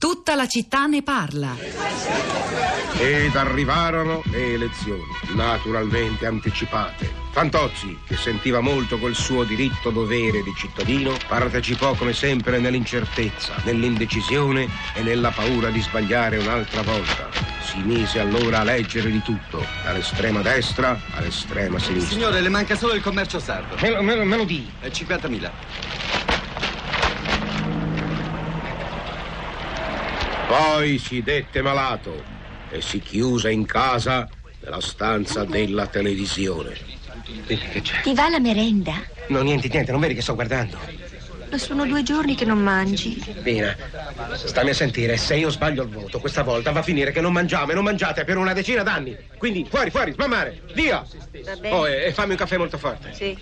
Tutta la città ne parla. Ed arrivarono le elezioni, naturalmente anticipate. Fantozzi, che sentiva molto quel suo diritto dovere di cittadino, partecipò come sempre nell'incertezza, nell'indecisione e nella paura di sbagliare un'altra volta. Si mise allora a leggere di tutto, dall'estrema destra all'estrema sinistra. Signore, le manca solo il commercio sardo. Me lo, me lo, me lo di. È 50.000. Poi si dette malato e si chiuse in casa nella stanza della televisione. Che c'è? Ti va la merenda? No, niente, niente, non vedi che sto guardando. Ma sono due giorni che non mangi. Bina, stammi a sentire, se io sbaglio il voto, questa volta va a finire che non mangiamo e non mangiate per una decina d'anni. Quindi fuori, fuori, smammare, via! Va bene. Oh, e, e fammi un caffè molto forte. Sì.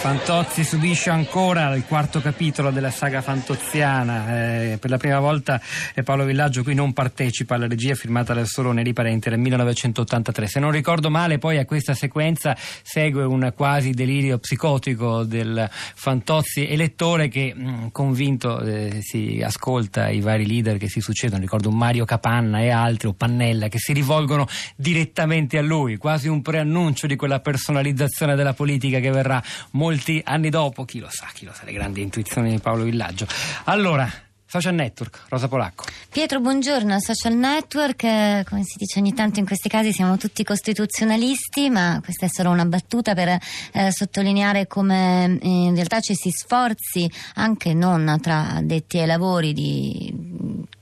Fantozzi subisce ancora il quarto capitolo della saga fantoziana. Eh, per la prima volta eh, Paolo Villaggio qui non partecipa alla regia firmata dal solo Neri Parenti nel 1983. Se non ricordo male, poi a questa sequenza segue un quasi delirio psicotico del Fantozzi elettore che mh, convinto eh, si ascolta i vari leader che si succedono. Ricordo un Mario Capanna e altri, o Pannella, che si rivolgono direttamente a lui, quasi un preannuncio di quella personalizzazione della politica che verrà molti anni dopo, chi lo sa, chi lo sa, le grandi intuizioni di Paolo Villaggio. Allora, social network, Rosa Polacco. Pietro, buongiorno. Social network, eh, come si dice ogni tanto in questi casi, siamo tutti costituzionalisti, ma questa è solo una battuta per eh, sottolineare come eh, in realtà ci si sforzi, anche non tra addetti ai lavori, di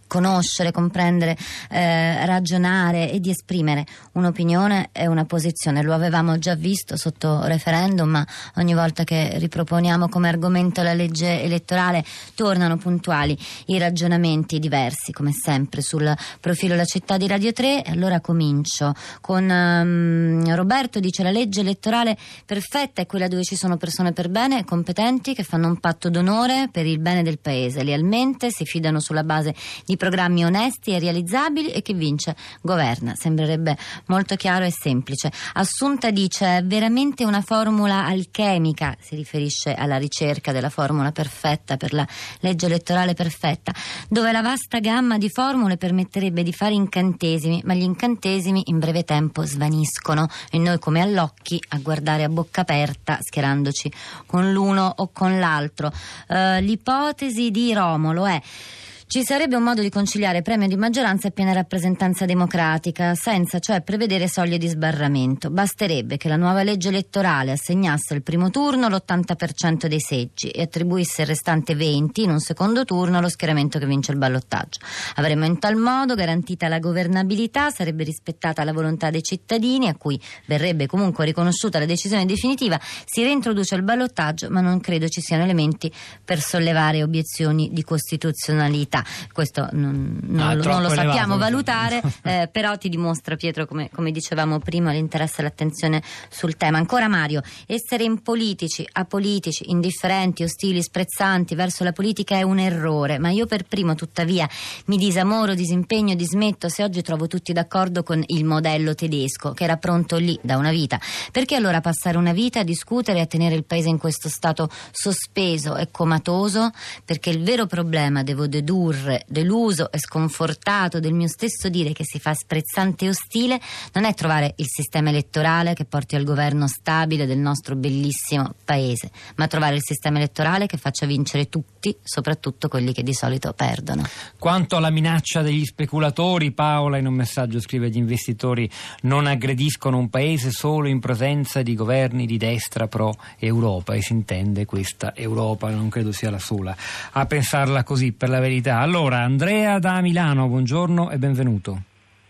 conoscere, comprendere, eh, ragionare e di esprimere un'opinione e una posizione. Lo avevamo già visto sotto referendum, ma ogni volta che riproponiamo come argomento la legge elettorale tornano puntuali i ragionamenti diversi, come sempre, sul profilo La città di Radio 3. E allora comincio con ehm, Roberto, dice la legge elettorale perfetta è quella dove ci sono persone per bene, competenti, che fanno un patto d'onore per il bene del paese, lealmente si fidano sulla base di programmi onesti e realizzabili e che vince governa. Sembrerebbe molto chiaro e semplice. Assunta dice è veramente una formula alchemica, si riferisce alla ricerca della formula perfetta per la legge elettorale perfetta, dove la vasta gamma di formule permetterebbe di fare incantesimi, ma gli incantesimi in breve tempo svaniscono e noi come all'occhi a guardare a bocca aperta schierandoci con l'uno o con l'altro. Eh, l'ipotesi di Romolo è ci sarebbe un modo di conciliare premio di maggioranza e piena rappresentanza democratica, senza cioè prevedere soglie di sbarramento. Basterebbe che la nuova legge elettorale assegnasse al primo turno l'80% dei seggi e attribuisse il restante 20 in un secondo turno allo schieramento che vince il ballottaggio. Avremmo in tal modo garantita la governabilità, sarebbe rispettata la volontà dei cittadini, a cui verrebbe comunque riconosciuta la decisione definitiva, si reintroduce il ballottaggio, ma non credo ci siano elementi per sollevare obiezioni di costituzionalità. Questo non, non Ah, lo, non lo sappiamo elevato. valutare, eh, però ti dimostra, Pietro, come, come dicevamo prima, l'interesse e l'attenzione sul tema. Ancora Mario, essere impolitici, apolitici, indifferenti, ostili, sprezzanti verso la politica è un errore, ma io per primo, tuttavia, mi disamoro, disimpegno, dismetto se oggi trovo tutti d'accordo con il modello tedesco, che era pronto lì da una vita. Perché allora passare una vita a discutere e a tenere il paese in questo stato sospeso e comatoso? Perché il vero problema, devo dedurre, deluso e sconfortato del mio stesso dire che si fa sprezzante e ostile, non è trovare il sistema elettorale che porti al governo stabile del nostro bellissimo paese, ma trovare il sistema elettorale che faccia vincere tutti, soprattutto quelli che di solito perdono. Quanto alla minaccia degli speculatori, Paola in un messaggio scrive gli investitori non aggrediscono un paese solo in presenza di governi di destra pro Europa e si intende questa Europa, non credo sia la sola a pensarla così per la verità. Allora, Andrea da Milano, buongiorno e benvenuto.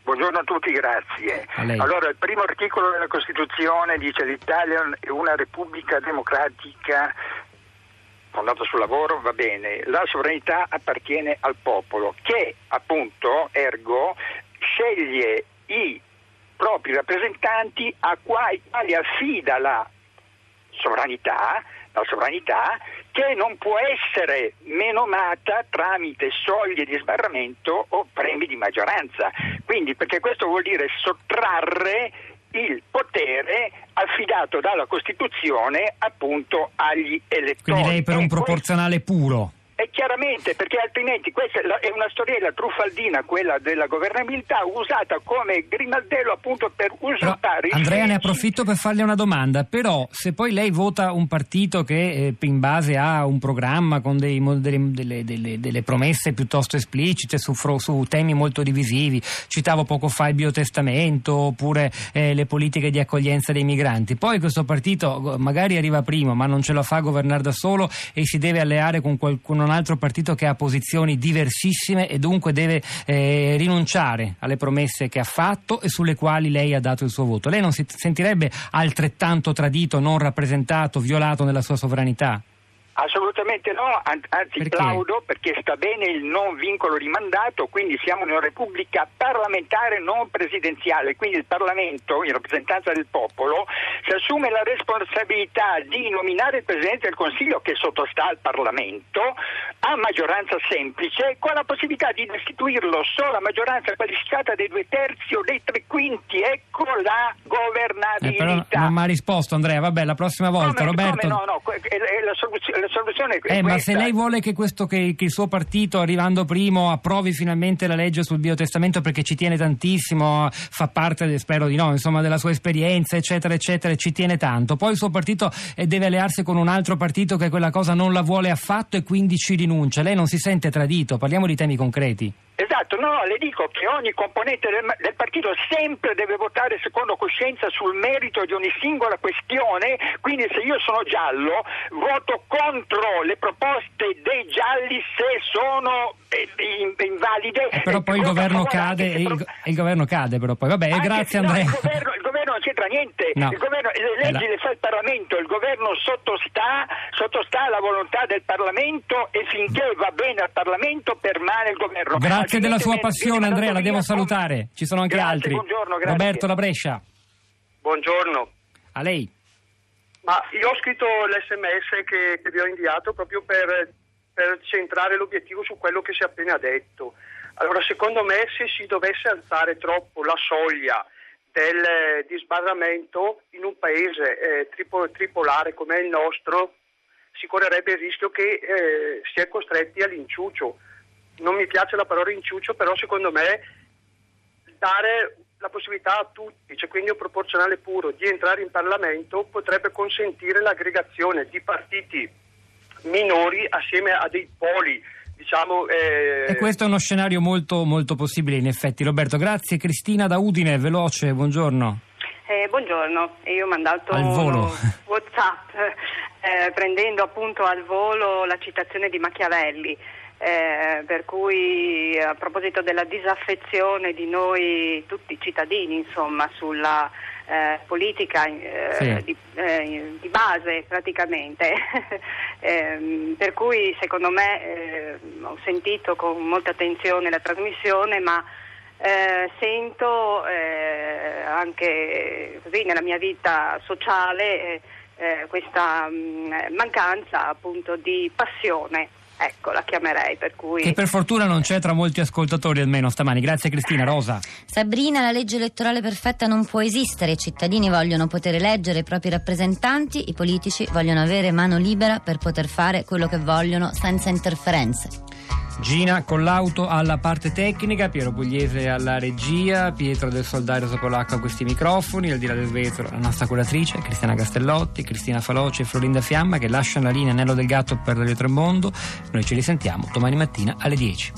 Buongiorno a tutti, grazie. A. Allora, il primo articolo della Costituzione dice l'Italia è una repubblica democratica fondata sul lavoro, va bene, la sovranità appartiene al popolo che appunto, ergo, sceglie i propri rappresentanti a quali affida la sovranità, la sovranità che non può essere menomata tramite soglie di sbarramento o premi di maggioranza. Quindi, perché questo vuol dire sottrarre il potere affidato dalla Costituzione appunto agli elettori. Quindi lei per un proporzionale puro. E chiaramente, perché altrimenti questa è una storiella truffaldina, quella della governabilità, usata come grimaldello appunto per usurpare Andrea ne approfitto per farle una domanda, però se poi lei vota un partito che eh, in base a un programma con dei, delle, delle, delle, delle, promesse piuttosto esplicite su, su, temi molto divisivi, citavo poco fa il biotestamento oppure eh, le politiche di accoglienza dei migranti, poi questo partito magari arriva primo ma non ce la fa a governare da solo e si deve alleare con qualcuno un altro partito che ha posizioni diversissime e dunque deve eh, rinunciare alle promesse che ha fatto e sulle quali lei ha dato il suo voto. Lei non si sentirebbe altrettanto tradito, non rappresentato, violato nella sua sovranità? Assolutamente no, anzi perché? plaudo perché sta bene il non vincolo di mandato, quindi siamo in una repubblica parlamentare non presidenziale, quindi il Parlamento, in rappresentanza del popolo, si assume la responsabilità di nominare il Presidente del Consiglio che sottostà al Parlamento a maggioranza semplice con la possibilità di destituirlo solo a maggioranza qualificata dei due terzi o dei tre quinti, ecco la governabilità. Eh, non mi ha risposto Andrea, vabbè la prossima volta come, Roberto. Come no, no, la soluzione soluzione è eh. Ma se lei vuole che, questo, che, che, il suo partito, arrivando primo, approvi finalmente la legge sul biotestamento perché ci tiene tantissimo, fa parte, spero di no, insomma, della sua esperienza, eccetera, eccetera, ci tiene tanto. Poi il suo partito eh, deve allearsi con un altro partito che quella cosa non la vuole affatto e quindi ci rinuncia. Lei non si sente tradito? Parliamo di temi concreti. Esatto, no, no, le dico che ogni componente del, del, partito sempre deve votare secondo coscienza sul merito di ogni singola questione, quindi se io sono giallo voto contro le proposte dei gialli se sono eh, invalide. Eh, però poi il governo cade e il, il, governo cade però poi. Vabbè, grazie no, Andrea. Il governo, il governo, non c'entra niente, no. governo, le leggi la... le fa il Parlamento, il governo sottostà, sottostà alla volontà del Parlamento e finché va bene al Parlamento permane il governo. Grazie della sua passione Andrea, la devo salutare. Ci sono anche grazie, altri. Buongiorno, grazie. Roberto La Brescia. Buongiorno. A lei. Ma io ho scritto l'SMS che, che vi ho inviato proprio per, per centrare l'obiettivo su quello che si è appena detto. Allora, secondo me, se si dovesse alzare troppo la soglia del, di sbarramento in un paese eh, tripo, tripolare come il nostro, si correrebbe il rischio che eh, si è costretti all'inciucio. Non mi piace la parola inciucio, però secondo me dare la possibilità a tutti, cioè quindi un proporzionale puro, di entrare in Parlamento potrebbe consentire l'aggregazione di partiti minori assieme a dei poli. Diciamo, eh... E questo è uno scenario molto, molto possibile in effetti. Roberto, grazie. Cristina da Udine, veloce, buongiorno. Eh, buongiorno, io ho mandato al volo. WhatsApp eh, prendendo appunto al volo la citazione di Machiavelli. Eh, per cui a proposito della disaffezione di noi tutti cittadini insomma, sulla eh, politica eh, sì. di, eh, di, base praticamente ehm, per cui secondo me eh, ho sentito con molta attenzione la trasmissione ma eh, sento anche così nella mia vita sociale questa mh, mm, mancanza appunto di passione Ecco, la chiamerei per cui... Che per fortuna non c'è tra molti ascoltatori almeno stamani. Grazie Cristina. Rosa. Sabrina, la legge elettorale perfetta non può esistere. I cittadini vogliono poter eleggere i propri rappresentanti, i politici vogliono avere mano libera per poter fare quello che vogliono senza interferenze. Gina con l'auto alla parte tecnica, Piero Pugliese alla regia, Pietro del Soldario Sopolacco a questi microfoni, al di là del vetro la nostra curatrice Cristiana Castellotti, Cristina Faloce e Florinda Fiamma che lasciano la linea Anello del Gatto per Radio Tremondo. Noi ci risentiamo domani mattina alle 10.